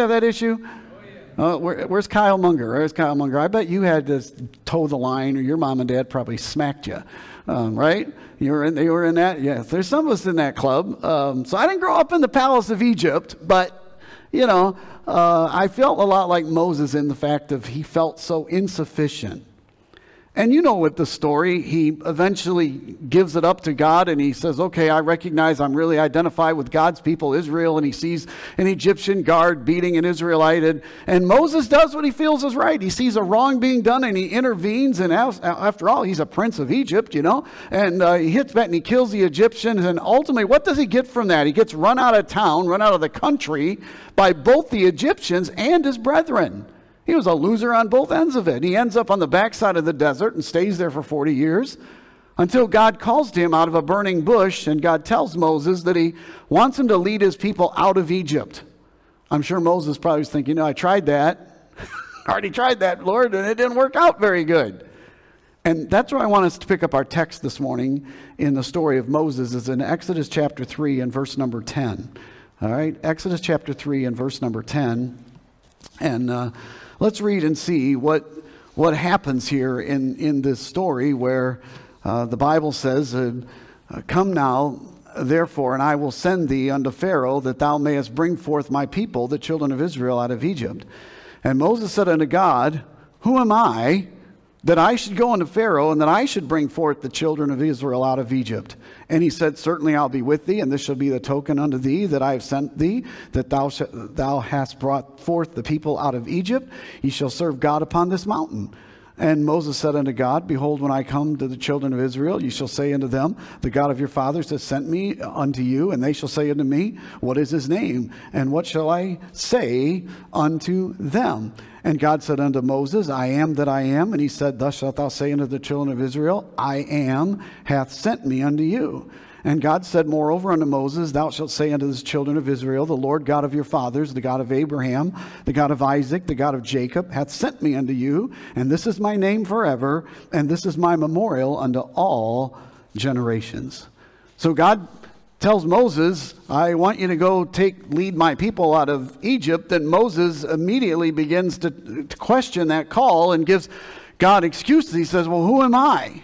have that issue? Uh, where, where's Kyle Munger? Where's Kyle Munger? I bet you had to toe the line, or your mom and dad probably smacked you, um, right? You were in, you were in that. Yes, there's some of us in that club. Um, so I didn't grow up in the palace of Egypt, but you know, uh, I felt a lot like Moses in the fact of he felt so insufficient. And you know what the story, he eventually gives it up to God and he says, Okay, I recognize I'm really identified with God's people, Israel. And he sees an Egyptian guard beating an Israelite. And, and Moses does what he feels is right. He sees a wrong being done and he intervenes. And after all, he's a prince of Egypt, you know. And uh, he hits back and he kills the Egyptians. And ultimately, what does he get from that? He gets run out of town, run out of the country by both the Egyptians and his brethren. He was a loser on both ends of it. He ends up on the backside of the desert and stays there for 40 years until God calls to him out of a burning bush, and God tells Moses that he wants him to lead his people out of Egypt. I'm sure Moses probably was thinking, you know, I tried that. I already tried that, Lord, and it didn't work out very good. And that's where I want us to pick up our text this morning in the story of Moses, is in Exodus chapter 3 and verse number 10. All right, Exodus chapter 3 and verse number 10. And uh, let's read and see what, what happens here in, in this story where uh, the Bible says, uh, uh, Come now, therefore, and I will send thee unto Pharaoh, that thou mayest bring forth my people, the children of Israel, out of Egypt. And Moses said unto God, Who am I? that I should go unto Pharaoh and that I should bring forth the children of Israel out of Egypt. And he said, Certainly I'll be with thee, and this shall be the token unto thee that I have sent thee, that thou, sh- thou hast brought forth the people out of Egypt. Ye shall serve God upon this mountain. And Moses said unto God, Behold, when I come to the children of Israel, you shall say unto them, The God of your fathers has sent me unto you, and they shall say unto me, What is his name? And what shall I say unto them? And God said unto Moses, I am that I am. And he said, Thus shalt thou say unto the children of Israel, I am hath sent me unto you. And God said, Moreover, unto Moses, Thou shalt say unto the children of Israel, The Lord God of your fathers, the God of Abraham, the God of Isaac, the God of Jacob, hath sent me unto you, and this is my name forever, and this is my memorial unto all generations. So God tells Moses, I want you to go take lead my people out of Egypt, then Moses immediately begins to, to question that call and gives God excuses. He says, Well, who am I?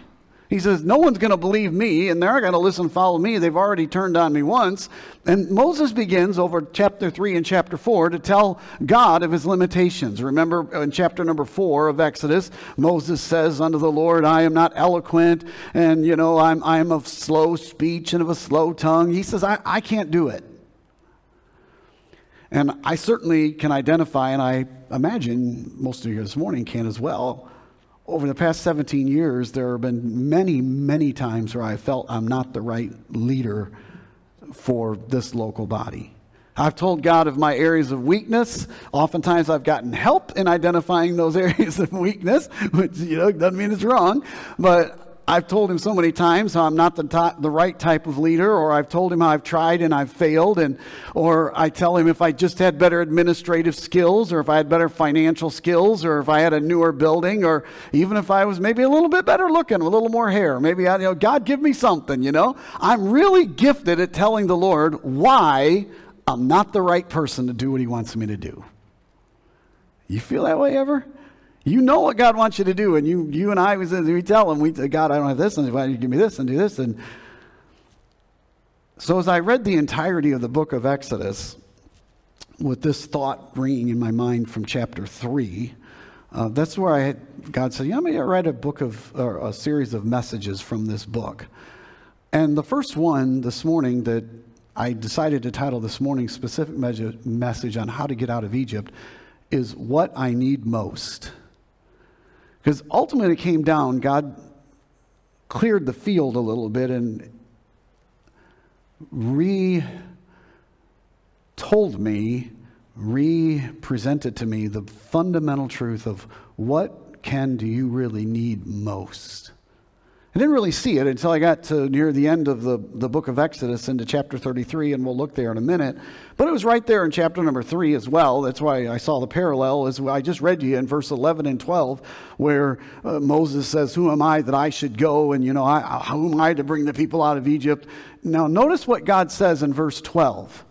He says, No one's going to believe me, and they're going to listen follow me. They've already turned on me once. And Moses begins over chapter 3 and chapter 4 to tell God of his limitations. Remember in chapter number 4 of Exodus, Moses says unto the Lord, I am not eloquent, and, you know, I'm, I'm of slow speech and of a slow tongue. He says, I, I can't do it. And I certainly can identify, and I imagine most of you this morning can as well over the past 17 years, there have been many, many times where I felt I'm not the right leader for this local body. I've told God of my areas of weakness. Oftentimes I've gotten help in identifying those areas of weakness, which, you know, doesn't mean it's wrong. But I've told him so many times how I'm not the, top, the right type of leader, or I've told him how I've tried and I've failed, and or I tell him if I just had better administrative skills, or if I had better financial skills, or if I had a newer building, or even if I was maybe a little bit better looking, a little more hair, maybe I, you know, God give me something, you know. I'm really gifted at telling the Lord why I'm not the right person to do what He wants me to do. You feel that way ever? You know what God wants you to do, and you, you and I, we tell him, we, God, I don't have this, and why don't you give me this and do this? And so as I read the entirety of the book of Exodus, with this thought ringing in my mind from chapter three, uh, that's where I had, God said, "Yeah, I'm going to write a book of or a series of messages from this book." And the first one this morning that I decided to title this morning's specific message on how to get out of Egypt is what I need most. Because ultimately it came down, God cleared the field a little bit and re told me, re presented to me the fundamental truth of what can do you really need most? I didn't really see it until I got to near the end of the, the book of Exodus into chapter 33, and we'll look there in a minute. But it was right there in chapter number 3 as well. That's why I saw the parallel, as I just read you in verse 11 and 12, where uh, Moses says, Who am I that I should go? And, you know, I, who am I to bring the people out of Egypt? Now, notice what God says in verse 12.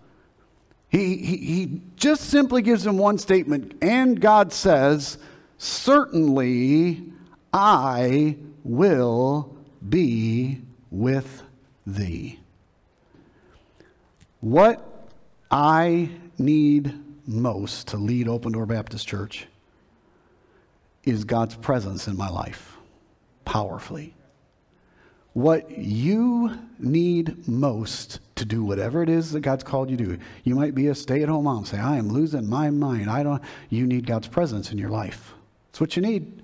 He, he, he just simply gives him one statement, and God says, Certainly I will be with thee. What I need most to lead Open Door Baptist Church is God's presence in my life powerfully. What you need most to do whatever it is that God's called you to do. You might be a stay-at-home mom, say, I am losing my mind. I don't you need God's presence in your life. That's what you need.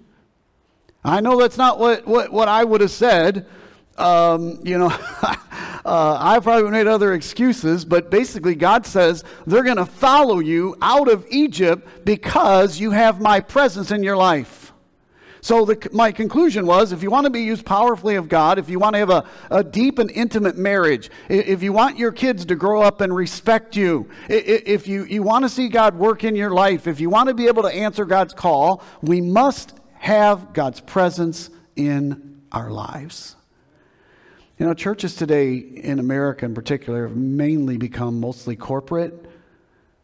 I know that's not what, what, what I would have said. Um, you know, uh, I probably made other excuses, but basically, God says they're going to follow you out of Egypt because you have my presence in your life. So, the, my conclusion was if you want to be used powerfully of God, if you want to have a, a deep and intimate marriage, if you want your kids to grow up and respect you, if you, you want to see God work in your life, if you want to be able to answer God's call, we must have God's presence in our lives. You know, churches today in America in particular have mainly become mostly corporate.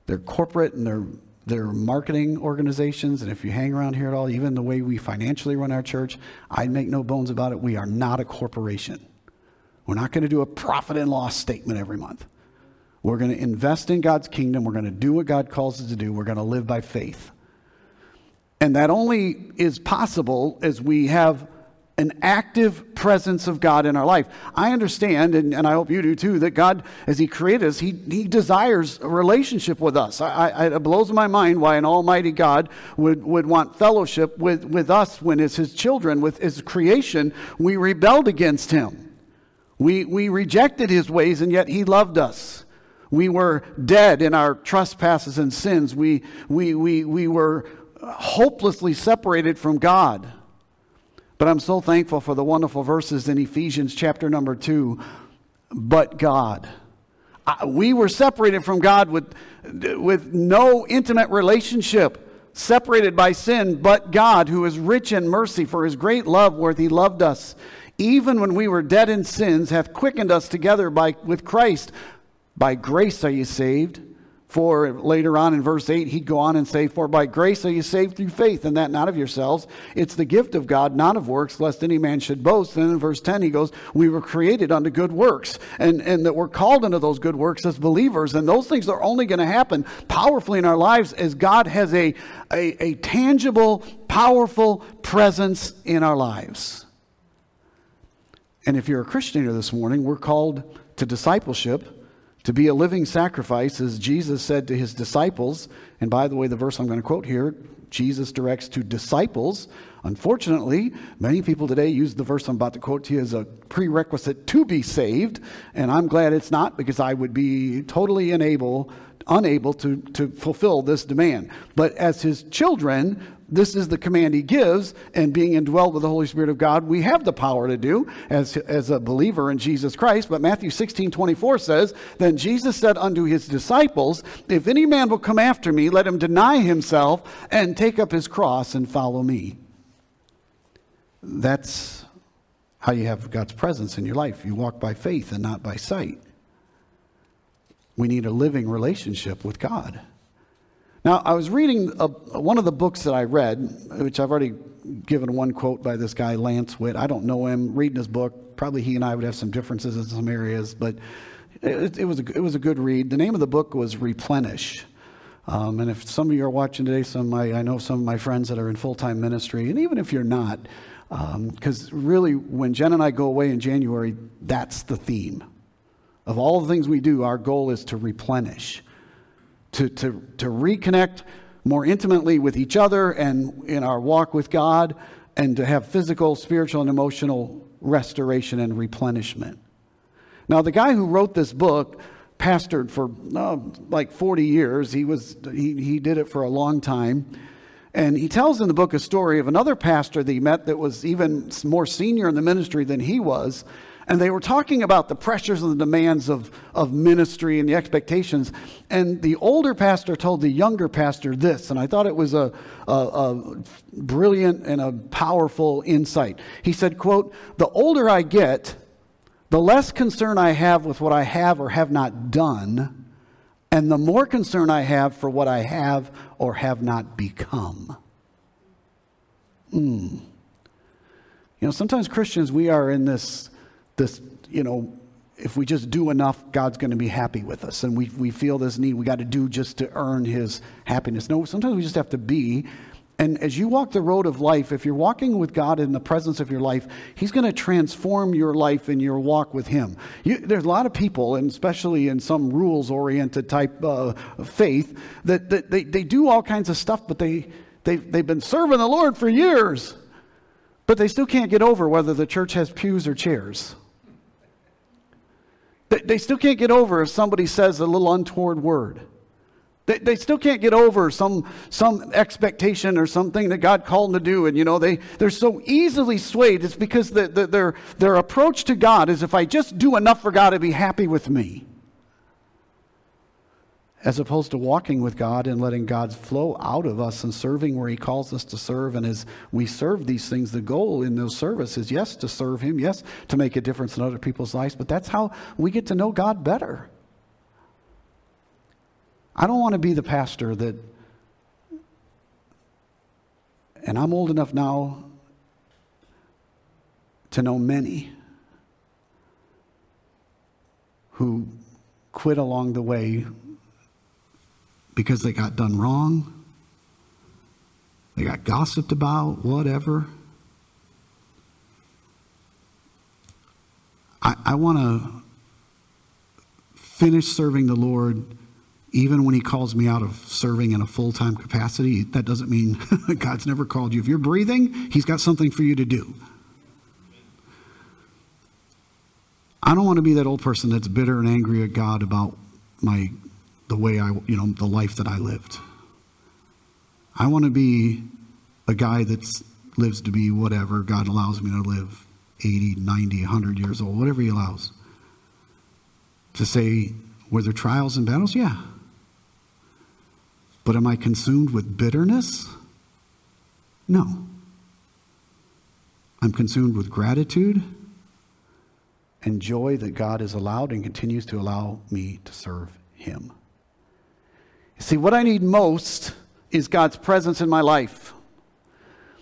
They're corporate and they're they're marketing organizations, and if you hang around here at all, even the way we financially run our church, I make no bones about it. We are not a corporation. We're not going to do a profit and loss statement every month. We're going to invest in God's kingdom. We're going to do what God calls us to do. We're going to live by faith. And that only is possible as we have an active presence of God in our life. I understand, and, and I hope you do too, that God, as He created us, He, he desires a relationship with us. I, I, it blows my mind why an almighty God would, would want fellowship with, with us when, as His children, with His creation, we rebelled against Him. We, we rejected His ways, and yet He loved us. We were dead in our trespasses and sins. We, we, we, we were hopelessly separated from God. But I'm so thankful for the wonderful verses in Ephesians chapter number two. But God. We were separated from God with, with no intimate relationship, separated by sin, but God, who is rich in mercy for his great love, where he loved us, even when we were dead in sins, hath quickened us together by, with Christ. By grace are you saved for later on in verse 8, he'd go on and say, For by grace are you saved through faith, and that not of yourselves. It's the gift of God, not of works, lest any man should boast. And in verse 10, he goes, We were created unto good works, and, and that we're called into those good works as believers. And those things are only going to happen powerfully in our lives as God has a, a, a tangible, powerful presence in our lives. And if you're a Christian here this morning, we're called to discipleship to be a living sacrifice, as Jesus said to his disciples. And by the way, the verse I'm going to quote here, Jesus directs to disciples. Unfortunately, many people today use the verse I'm about to quote to you as a prerequisite to be saved. And I'm glad it's not because I would be totally unable, unable to, to fulfill this demand. But as his children, this is the command he gives, and being indwelt with the Holy Spirit of God, we have the power to do as, as a believer in Jesus Christ. But Matthew 16 24 says, Then Jesus said unto his disciples, If any man will come after me, let him deny himself and take up his cross and follow me. That's how you have God's presence in your life. You walk by faith and not by sight. We need a living relationship with God. Now, I was reading a, one of the books that I read, which I've already given one quote by this guy, Lance Witt. I don't know him. Reading his book, probably he and I would have some differences in some areas, but it, it was, a, it was a good read. The name of the book was Replenish. Um, and if some of you are watching today, some I know some of my friends that are in full time ministry, and even if you're not, because um, really, when Jen and I go away in January, that's the theme. Of all the things we do, our goal is to replenish to, to, to reconnect more intimately with each other and in our walk with God, and to have physical, spiritual, and emotional restoration and replenishment. Now, the guy who wrote this book pastored for oh, like 40 years. He, was, he, he did it for a long time. And he tells in the book a story of another pastor that he met that was even more senior in the ministry than he was. And they were talking about the pressures and the demands of, of ministry and the expectations. And the older pastor told the younger pastor this, and I thought it was a, a, a brilliant and a powerful insight. He said, quote, the older I get, the less concern I have with what I have or have not done. and the more concern I have for what I have or have not become. Hmm. You know, sometimes Christians, we are in this, this, you know, if we just do enough, God's going to be happy with us. And we, we feel this need, we got to do just to earn his happiness. No, sometimes we just have to be. And as you walk the road of life, if you're walking with God in the presence of your life, He's going to transform your life and your walk with Him. You, there's a lot of people, and especially in some rules oriented type uh, faith, that, that they, they do all kinds of stuff, but they, they, they've been serving the Lord for years, but they still can't get over whether the church has pews or chairs. They, still can't get over if somebody says a little untoward word. They, they still can't get over some, some expectation or something that God called them to do. And, you know, they, they're so easily swayed. It's because the, the, their, their approach to God is if I just do enough for God to be happy with me. As opposed to walking with God and letting God flow out of us and serving where He calls us to serve. And as we serve these things, the goal in those services, yes, to serve Him, yes, to make a difference in other people's lives, but that's how we get to know God better. I don't want to be the pastor that, and I'm old enough now to know many who quit along the way because they got done wrong, they got gossiped about, whatever. I, I want to finish serving the Lord even when he calls me out of serving in a full time capacity, that doesn't mean God's never called you. If you're breathing, he's got something for you to do. I don't want to be that old person that's bitter and angry at God about my the way I, you know, the life that I lived. I want to be a guy that lives to be whatever God allows me to live 80, 90, 100 years old, whatever He allows. To say, were there trials and battles? Yeah. But am I consumed with bitterness? No. I'm consumed with gratitude and joy that God has allowed and continues to allow me to serve Him. See, what I need most is God's presence in my life.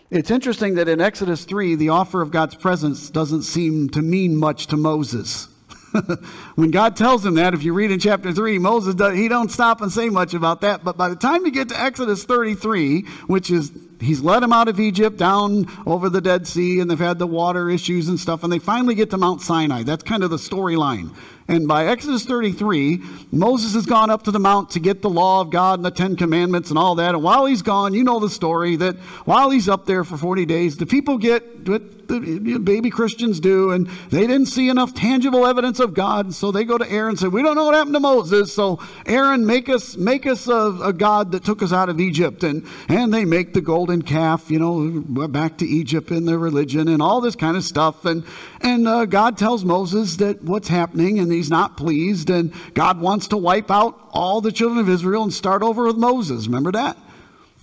It's interesting that in Exodus 3, the offer of God's presence doesn't seem to mean much to Moses. when God tells him that, if you read in chapter 3, Moses, does, he don't stop and say much about that. But by the time you get to Exodus 33, which is he's led them out of Egypt down over the Dead Sea, and they've had the water issues and stuff, and they finally get to Mount Sinai. That's kind of the storyline. And by Exodus 33, Moses has gone up to the mount to get the law of God and the Ten Commandments and all that. And while he's gone, you know the story that while he's up there for 40 days, the people get what the baby Christians do, and they didn't see enough tangible evidence of God. So they go to Aaron and say, We don't know what happened to Moses. So Aaron, make us, make us a, a God that took us out of Egypt. And, and they make the golden calf, you know, went back to Egypt in their religion and all this kind of stuff. And, and uh, God tells Moses that what's happening and he's not pleased, and God wants to wipe out all the children of Israel and start over with Moses. Remember that?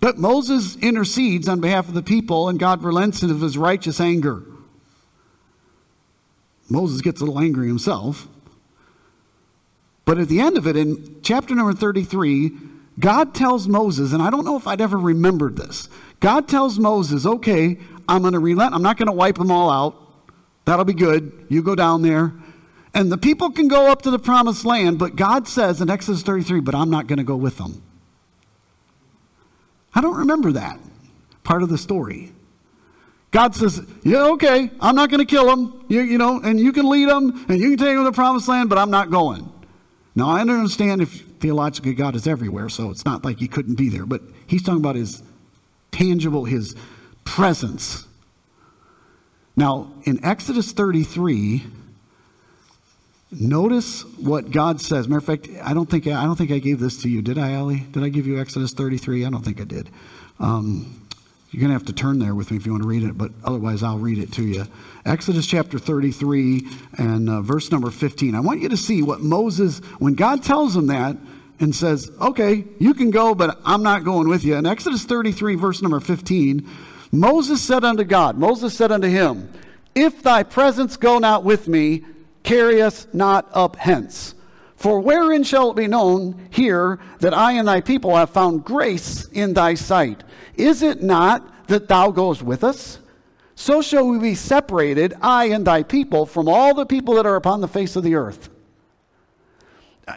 But Moses intercedes on behalf of the people, and God relents of his righteous anger. Moses gets a little angry himself. But at the end of it, in chapter number 33, God tells Moses, and I don't know if I'd ever remembered this. God tells Moses, okay, I'm going to relent. I'm not going to wipe them all out. That'll be good. You go down there. And the people can go up to the promised land, but God says in Exodus 33, but I'm not going to go with them. I don't remember that part of the story. God says, yeah, okay, I'm not going to kill them, you, you know, and you can lead them and you can take them to the promised land, but I'm not going. Now, I understand if theologically God is everywhere, so it's not like he couldn't be there, but he's talking about his tangible, his presence. Now, in Exodus 33, Notice what God says. Matter of fact, I don't think I don't think I gave this to you. Did I, Ellie? Did I give you Exodus 33? I don't think I did. Um, you're going to have to turn there with me if you want to read it, but otherwise I'll read it to you. Exodus chapter 33 and uh, verse number 15. I want you to see what Moses, when God tells him that and says, okay, you can go, but I'm not going with you. In Exodus 33, verse number 15, Moses said unto God, Moses said unto him, If thy presence go not with me, carry us not up hence. For wherein shall it be known here that I and thy people have found grace in thy sight? Is it not that thou goest with us? So shall we be separated, I and thy people, from all the people that are upon the face of the earth.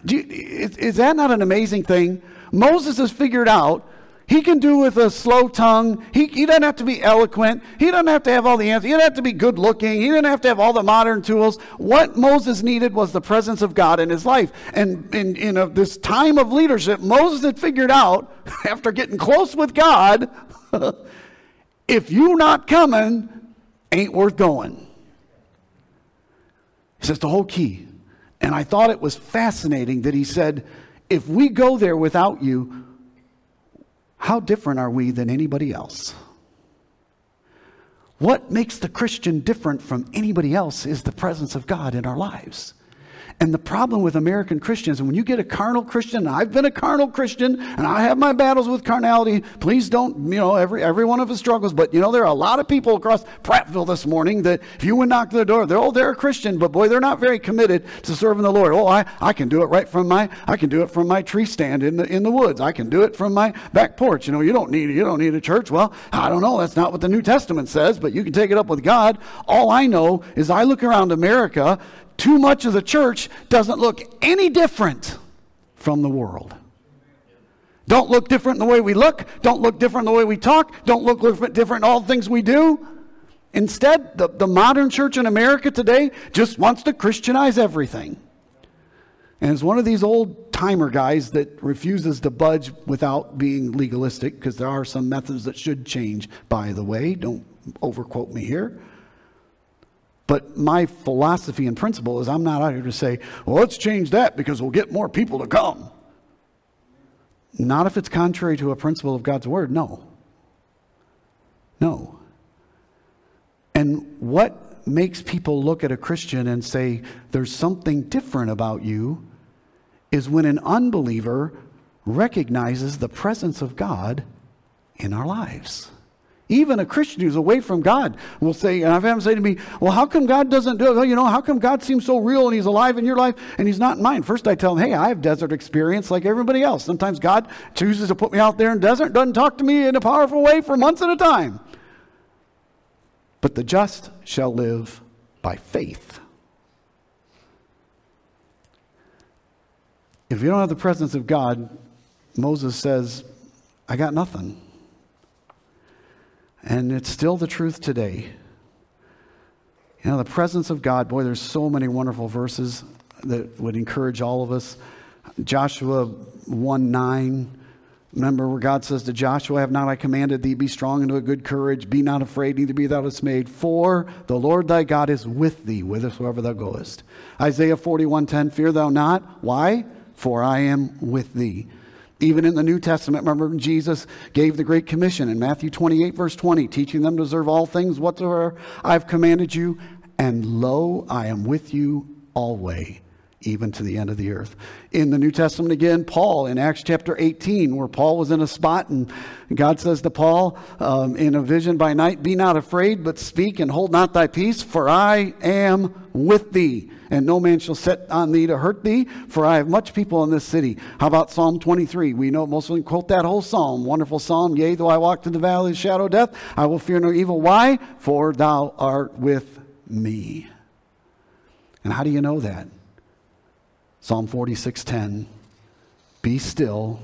You, is, is that not an amazing thing? Moses has figured out he can do with a slow tongue. He, he doesn't have to be eloquent. He doesn't have to have all the answers. He doesn't have to be good looking. He doesn't have to have all the modern tools. What Moses needed was the presence of God in his life. And in, in a, this time of leadership, Moses had figured out, after getting close with God, if you not coming, ain't worth going. He says the whole key. And I thought it was fascinating that he said, if we go there without you, how different are we than anybody else? What makes the Christian different from anybody else is the presence of God in our lives. And the problem with American Christians, and when you get a carnal Christian, and I've been a carnal Christian, and I have my battles with carnality. Please don't, you know, every, every one of us struggles. But, you know, there are a lot of people across Prattville this morning that if you would knock on the door, they're, oh, they're a Christian, but boy, they're not very committed to serving the Lord. Oh, I, I can do it right from my, I can do it from my tree stand in the, in the woods. I can do it from my back porch. You know, you don't need, you don't need a church. Well, I don't know. That's not what the New Testament says, but you can take it up with God. All I know is I look around America too much of the church doesn't look any different from the world. Don't look different in the way we look. Don't look different in the way we talk. Don't look different in all the things we do. Instead, the, the modern church in America today just wants to Christianize everything. And it's one of these old timer guys that refuses to budge without being legalistic, because there are some methods that should change, by the way. Don't overquote me here. But my philosophy and principle is I'm not out here to say, well, let's change that because we'll get more people to come. Not if it's contrary to a principle of God's word. No. No. And what makes people look at a Christian and say, there's something different about you, is when an unbeliever recognizes the presence of God in our lives. Even a Christian who's away from God will say, and I've had them say to me, Well, how come God doesn't do it? Well, you know, how come God seems so real and He's alive in your life and He's not in mine? First, I tell them, Hey, I have desert experience like everybody else. Sometimes God chooses to put me out there in desert, doesn't talk to me in a powerful way for months at a time. But the just shall live by faith. If you don't have the presence of God, Moses says, I got nothing. And it's still the truth today. You know, the presence of God, boy, there's so many wonderful verses that would encourage all of us. Joshua 1 9. Remember where God says to Joshua, Have not I commanded thee, be strong and of good courage, be not afraid, neither be thou dismayed, for the Lord thy God is with thee, whithersoever thou goest. Isaiah 41 10, Fear thou not. Why? For I am with thee. Even in the New Testament, remember Jesus gave the Great Commission in Matthew 28, verse 20, teaching them to observe all things whatsoever I've commanded you. And lo, I am with you always, even to the end of the earth. In the New Testament again, Paul in Acts chapter 18, where Paul was in a spot, and God says to Paul um, in a vision by night, Be not afraid, but speak and hold not thy peace, for I am with thee and no man shall set on thee to hurt thee, for I have much people in this city. How about Psalm 23? We know most of them quote that whole psalm. Wonderful psalm. Yea, though I walk through the valley of shadow of death, I will fear no evil. Why? For thou art with me. And how do you know that? Psalm 46:10. Be still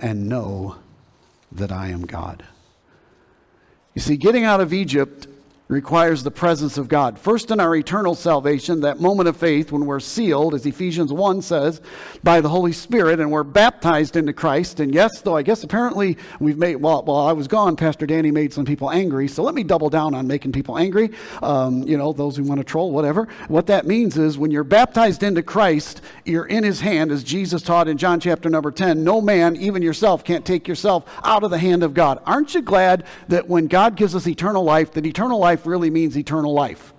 and know that I am God. You see, getting out of Egypt requires the presence of God. First, in our eternal salvation, that moment of faith when we're sealed, as Ephesians 1 says, by the Holy Spirit, and we're baptized into Christ. And yes, though I guess apparently we've made, well, while I was gone, Pastor Danny made some people angry. So let me double down on making people angry. Um, you know, those who want to troll, whatever. What that means is when you're baptized into Christ, you're in his hand, as Jesus taught in John chapter number 10. No man, even yourself, can't take yourself out of the hand of God. Aren't you glad that when God gives us eternal life, that eternal life life really means eternal life.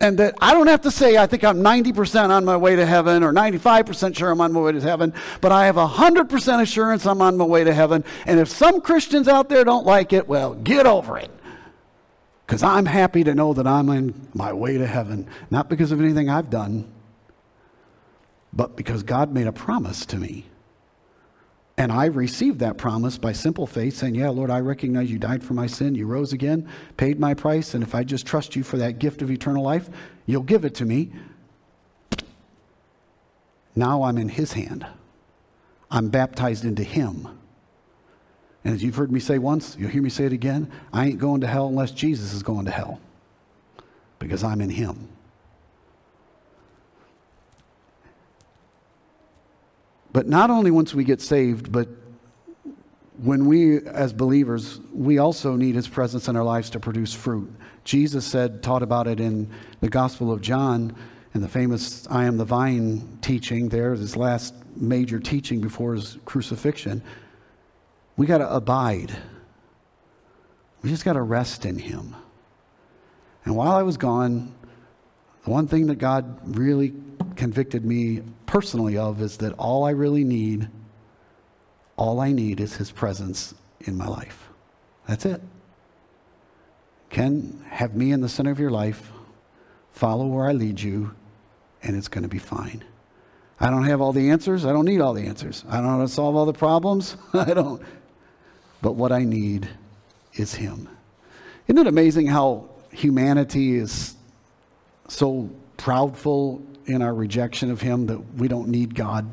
And that I don't have to say, I think I'm 90% on my way to heaven or 95% sure I'm on my way to heaven, but I have 100% assurance I'm on my way to heaven. And if some Christians out there don't like it, well, get over it. Because I'm happy to know that I'm on my way to heaven, not because of anything I've done, but because God made a promise to me. And I received that promise by simple faith, saying, Yeah, Lord, I recognize you died for my sin. You rose again, paid my price. And if I just trust you for that gift of eternal life, you'll give it to me. Now I'm in his hand. I'm baptized into him. And as you've heard me say once, you'll hear me say it again I ain't going to hell unless Jesus is going to hell because I'm in him. But not only once we get saved, but when we, as believers, we also need his presence in our lives to produce fruit. Jesus said, taught about it in the Gospel of John, in the famous I am the vine teaching there, his last major teaching before his crucifixion. We got to abide. We just got to rest in him. And while I was gone, the one thing that God really convicted me personally of is that all I really need, all I need is His presence in my life. That's it. Ken, have me in the center of your life, follow where I lead you, and it's going to be fine. I don't have all the answers. I don't need all the answers. I don't know how to solve all the problems. I don't. But what I need is Him. Isn't it amazing how humanity is so proudful in our rejection of Him that we don't need God,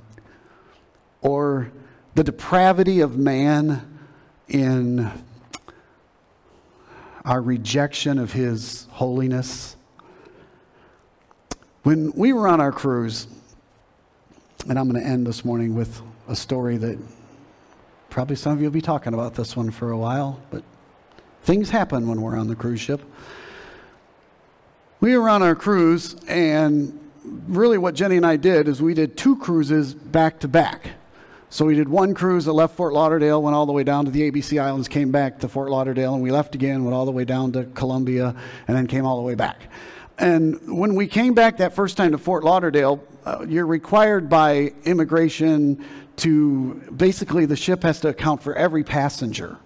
or the depravity of man in our rejection of His holiness. When we were on our cruise, and I'm going to end this morning with a story that probably some of you will be talking about this one for a while, but things happen when we're on the cruise ship. We were on our cruise, and really what Jenny and I did is we did two cruises back to back. So we did one cruise that left Fort Lauderdale, went all the way down to the ABC Islands, came back to Fort Lauderdale, and we left again, went all the way down to Colombia, and then came all the way back. And when we came back that first time to Fort Lauderdale, uh, you're required by immigration to basically the ship has to account for every passenger.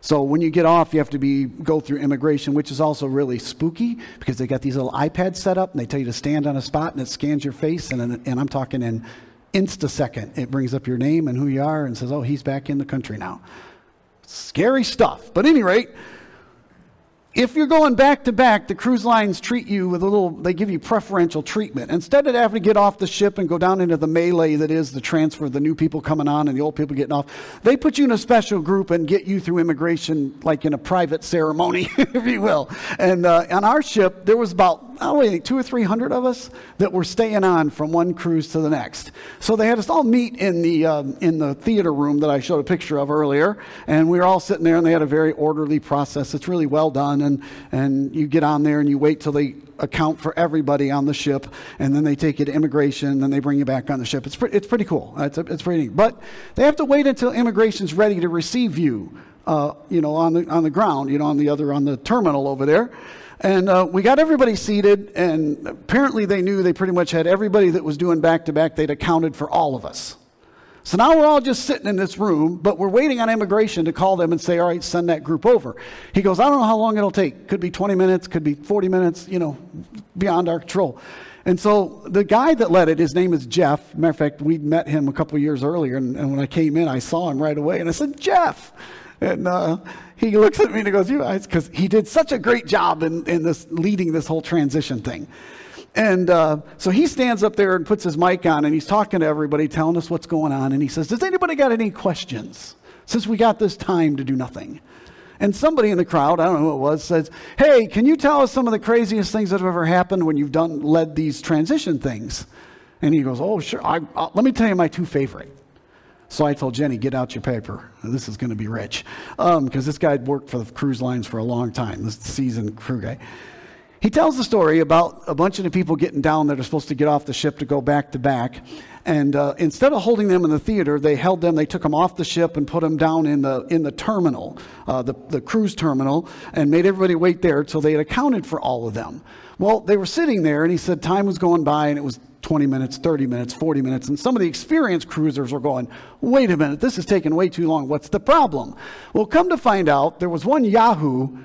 So when you get off, you have to be go through immigration, which is also really spooky because they got these little iPads set up and they tell you to stand on a spot and it scans your face and and I'm talking in insta second. It brings up your name and who you are and says, "Oh, he's back in the country now." Scary stuff. But any rate, if you're going back to back, the cruise lines treat you with a little, they give you preferential treatment. Instead of having to get off the ship and go down into the melee that is the transfer, the new people coming on and the old people getting off, they put you in a special group and get you through immigration like in a private ceremony, if you will. And uh, on our ship, there was about oh, I think two or three hundred of us that were staying on from one cruise to the next. So they had us all meet in the um, in the theater room that I showed a picture of earlier, and we were all sitting there, and they had a very orderly process. It's really well done, and and you get on there and you wait till they account for everybody on the ship, and then they take you to immigration, and then they bring you back on the ship. It's pre- it's pretty cool. It's a, it's pretty neat. But they have to wait until immigration's ready to receive you. Uh, you know, on the on the ground, you know, on the other on the terminal over there. And uh, we got everybody seated, and apparently they knew they pretty much had everybody that was doing back to back, they'd accounted for all of us. So now we're all just sitting in this room, but we're waiting on immigration to call them and say, all right, send that group over. He goes, I don't know how long it'll take. Could be 20 minutes, could be 40 minutes, you know, beyond our control. And so the guy that led it, his name is Jeff. Matter of fact, we met him a couple years earlier, and, and, when I came in, I saw him right away, and I said, Jeff. And uh, he looks at me and he goes, "You guys," because he did such a great job in, in this leading this whole transition thing. And uh, so he stands up there and puts his mic on and he's talking to everybody, telling us what's going on. And he says, Does anybody got any questions since we got this time to do nothing? And somebody in the crowd, I don't know who it was, says, Hey, can you tell us some of the craziest things that have ever happened when you've done led these transition things? And he goes, Oh, sure. I, uh, let me tell you my two favorite. So I told Jenny, get out your paper. This is going to be rich. Because um, this guy had worked for the cruise lines for a long time, this seasoned crew guy. He tells the story about a bunch of the people getting down that are supposed to get off the ship to go back to back. And uh, instead of holding them in the theater, they held them, they took them off the ship and put them down in the, in the terminal, uh, the, the cruise terminal, and made everybody wait there until they had accounted for all of them. Well, they were sitting there, and he said time was going by, and it was 20 minutes, 30 minutes, 40 minutes. And some of the experienced cruisers were going, wait a minute, this is taking way too long. What's the problem? Well, come to find out, there was one Yahoo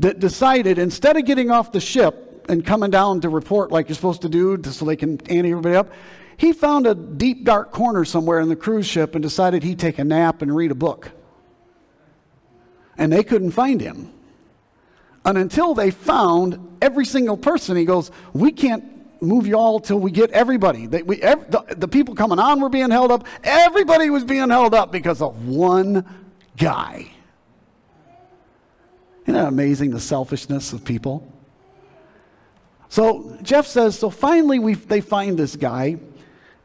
that decided instead of getting off the ship and coming down to report like you're supposed to do so they can ante everybody up, he found a deep, dark corner somewhere in the cruise ship and decided he'd take a nap and read a book. And they couldn't find him. And until they found every single person, he goes, We can't move you all till we get everybody. They, we, every, the, the people coming on were being held up. Everybody was being held up because of one guy. Isn't that amazing, the selfishness of people? So Jeff says, so finally we, they find this guy,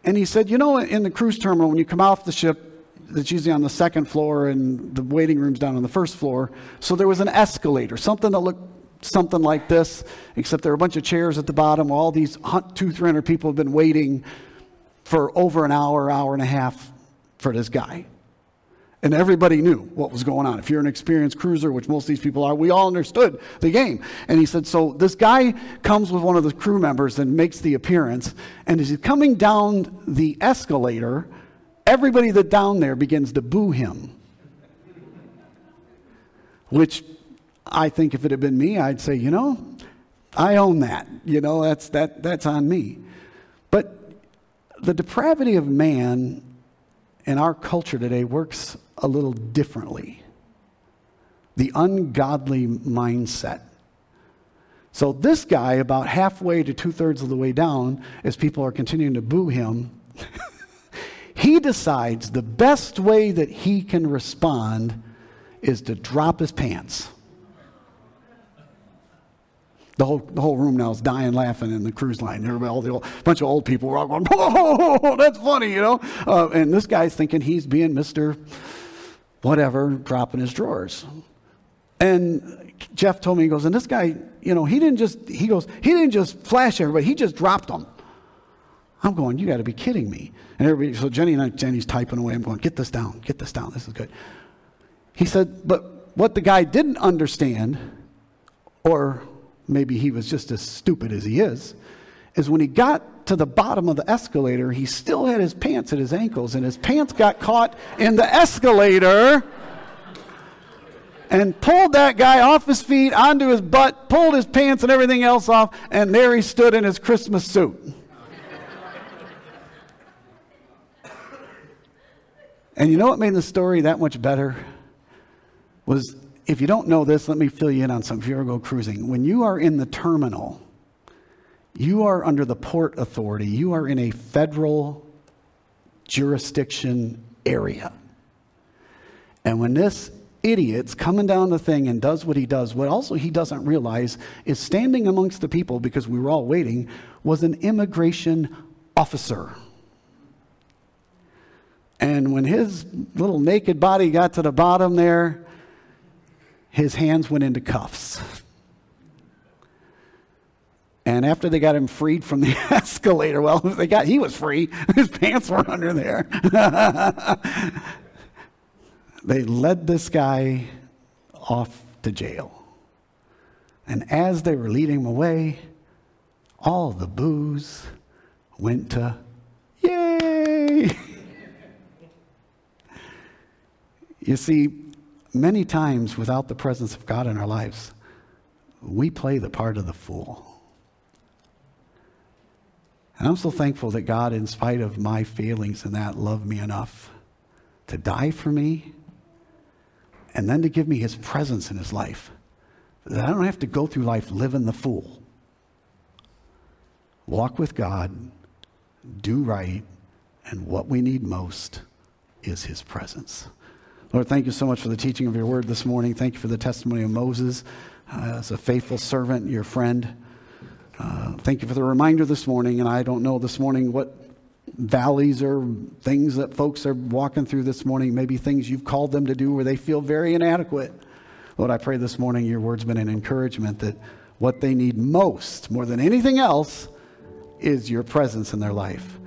and he said, you know, in the cruise terminal, when you come off the ship, that's usually on the second floor, and the waiting room's down on the first floor. So there was an escalator, something that looked something like this, except there were a bunch of chairs at the bottom. All these two, three hundred people have been waiting for over an hour, hour and a half for this guy. And everybody knew what was going on. If you're an experienced cruiser, which most of these people are, we all understood the game. And he said, So this guy comes with one of the crew members and makes the appearance. And as he's coming down the escalator, everybody that down there begins to boo him. Which I think if it had been me, I'd say, you know, I own that. You know, that's, that, that's on me. But the depravity of man in our culture today works a little differently. The ungodly mindset. So, this guy, about halfway to two thirds of the way down, as people are continuing to boo him, he decides the best way that he can respond is to drop his pants. The whole, the whole room now is dying laughing in the cruise line. Everybody, all the old, bunch of old people were all going, oh, that's funny, you know? Uh, and this guy's thinking he's being Mr. Whatever, dropping his drawers. And Jeff told me, he goes, and this guy, you know, he didn't just, he goes, he didn't just flash everybody, he just dropped them. I'm going, you got to be kidding me. And everybody, so Jenny and I, Jenny's typing away. I'm going, get this down, get this down. This is good. He said, but what the guy didn't understand, or maybe he was just as stupid as he is, is when he got to the bottom of the escalator, he still had his pants at his ankles, and his pants got caught in the escalator and pulled that guy off his feet onto his butt, pulled his pants and everything else off, and there he stood in his Christmas suit. and you know what made the story that much better? Was if you don't know this, let me fill you in on some. If you ever go cruising, when you are in the terminal, you are under the port authority, you are in a federal jurisdiction area. And when this idiot's coming down the thing and does what he does, what also he doesn't realize is standing amongst the people, because we were all waiting, was an immigration officer. And when his little naked body got to the bottom there, his hands went into cuffs. And after they got him freed from the escalator, well, they got he was free. His pants were under there. they led this guy off to jail. And as they were leading him away, all the boos went to yay. you see, many times without the presence of God in our lives, we play the part of the fool. And I'm so thankful that God, in spite of my failings and that, loved me enough to die for me and then to give me his presence in his life. That I don't have to go through life living the fool. Walk with God, do right, and what we need most is his presence. Lord, thank you so much for the teaching of your word this morning. Thank you for the testimony of Moses uh, as a faithful servant, your friend. Uh, thank you for the reminder this morning. And I don't know this morning what valleys or things that folks are walking through this morning, maybe things you've called them to do where they feel very inadequate. Lord, I pray this morning your word's been an encouragement that what they need most, more than anything else, is your presence in their life.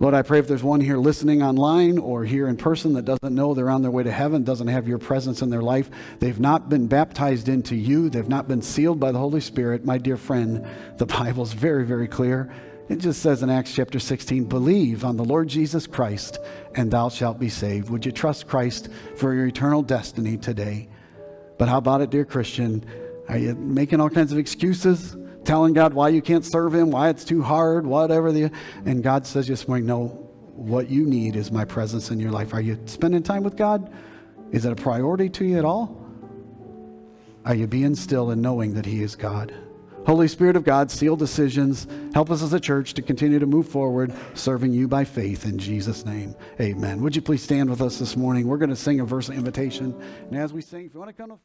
Lord, I pray if there's one here listening online or here in person that doesn't know they're on their way to heaven, doesn't have your presence in their life, they've not been baptized into you, they've not been sealed by the Holy Spirit, my dear friend, the Bible's very, very clear. It just says in Acts chapter 16, believe on the Lord Jesus Christ and thou shalt be saved. Would you trust Christ for your eternal destiny today? But how about it, dear Christian? Are you making all kinds of excuses? Telling God why you can't serve Him, why it's too hard, whatever the. And God says this morning, no, what you need is my presence in your life. Are you spending time with God? Is it a priority to you at all? Are you being still and knowing that He is God? Holy Spirit of God, seal decisions. Help us as a church to continue to move forward, serving you by faith in Jesus' name. Amen. Would you please stand with us this morning? We're going to sing a verse of invitation. And as we sing, if you want to come to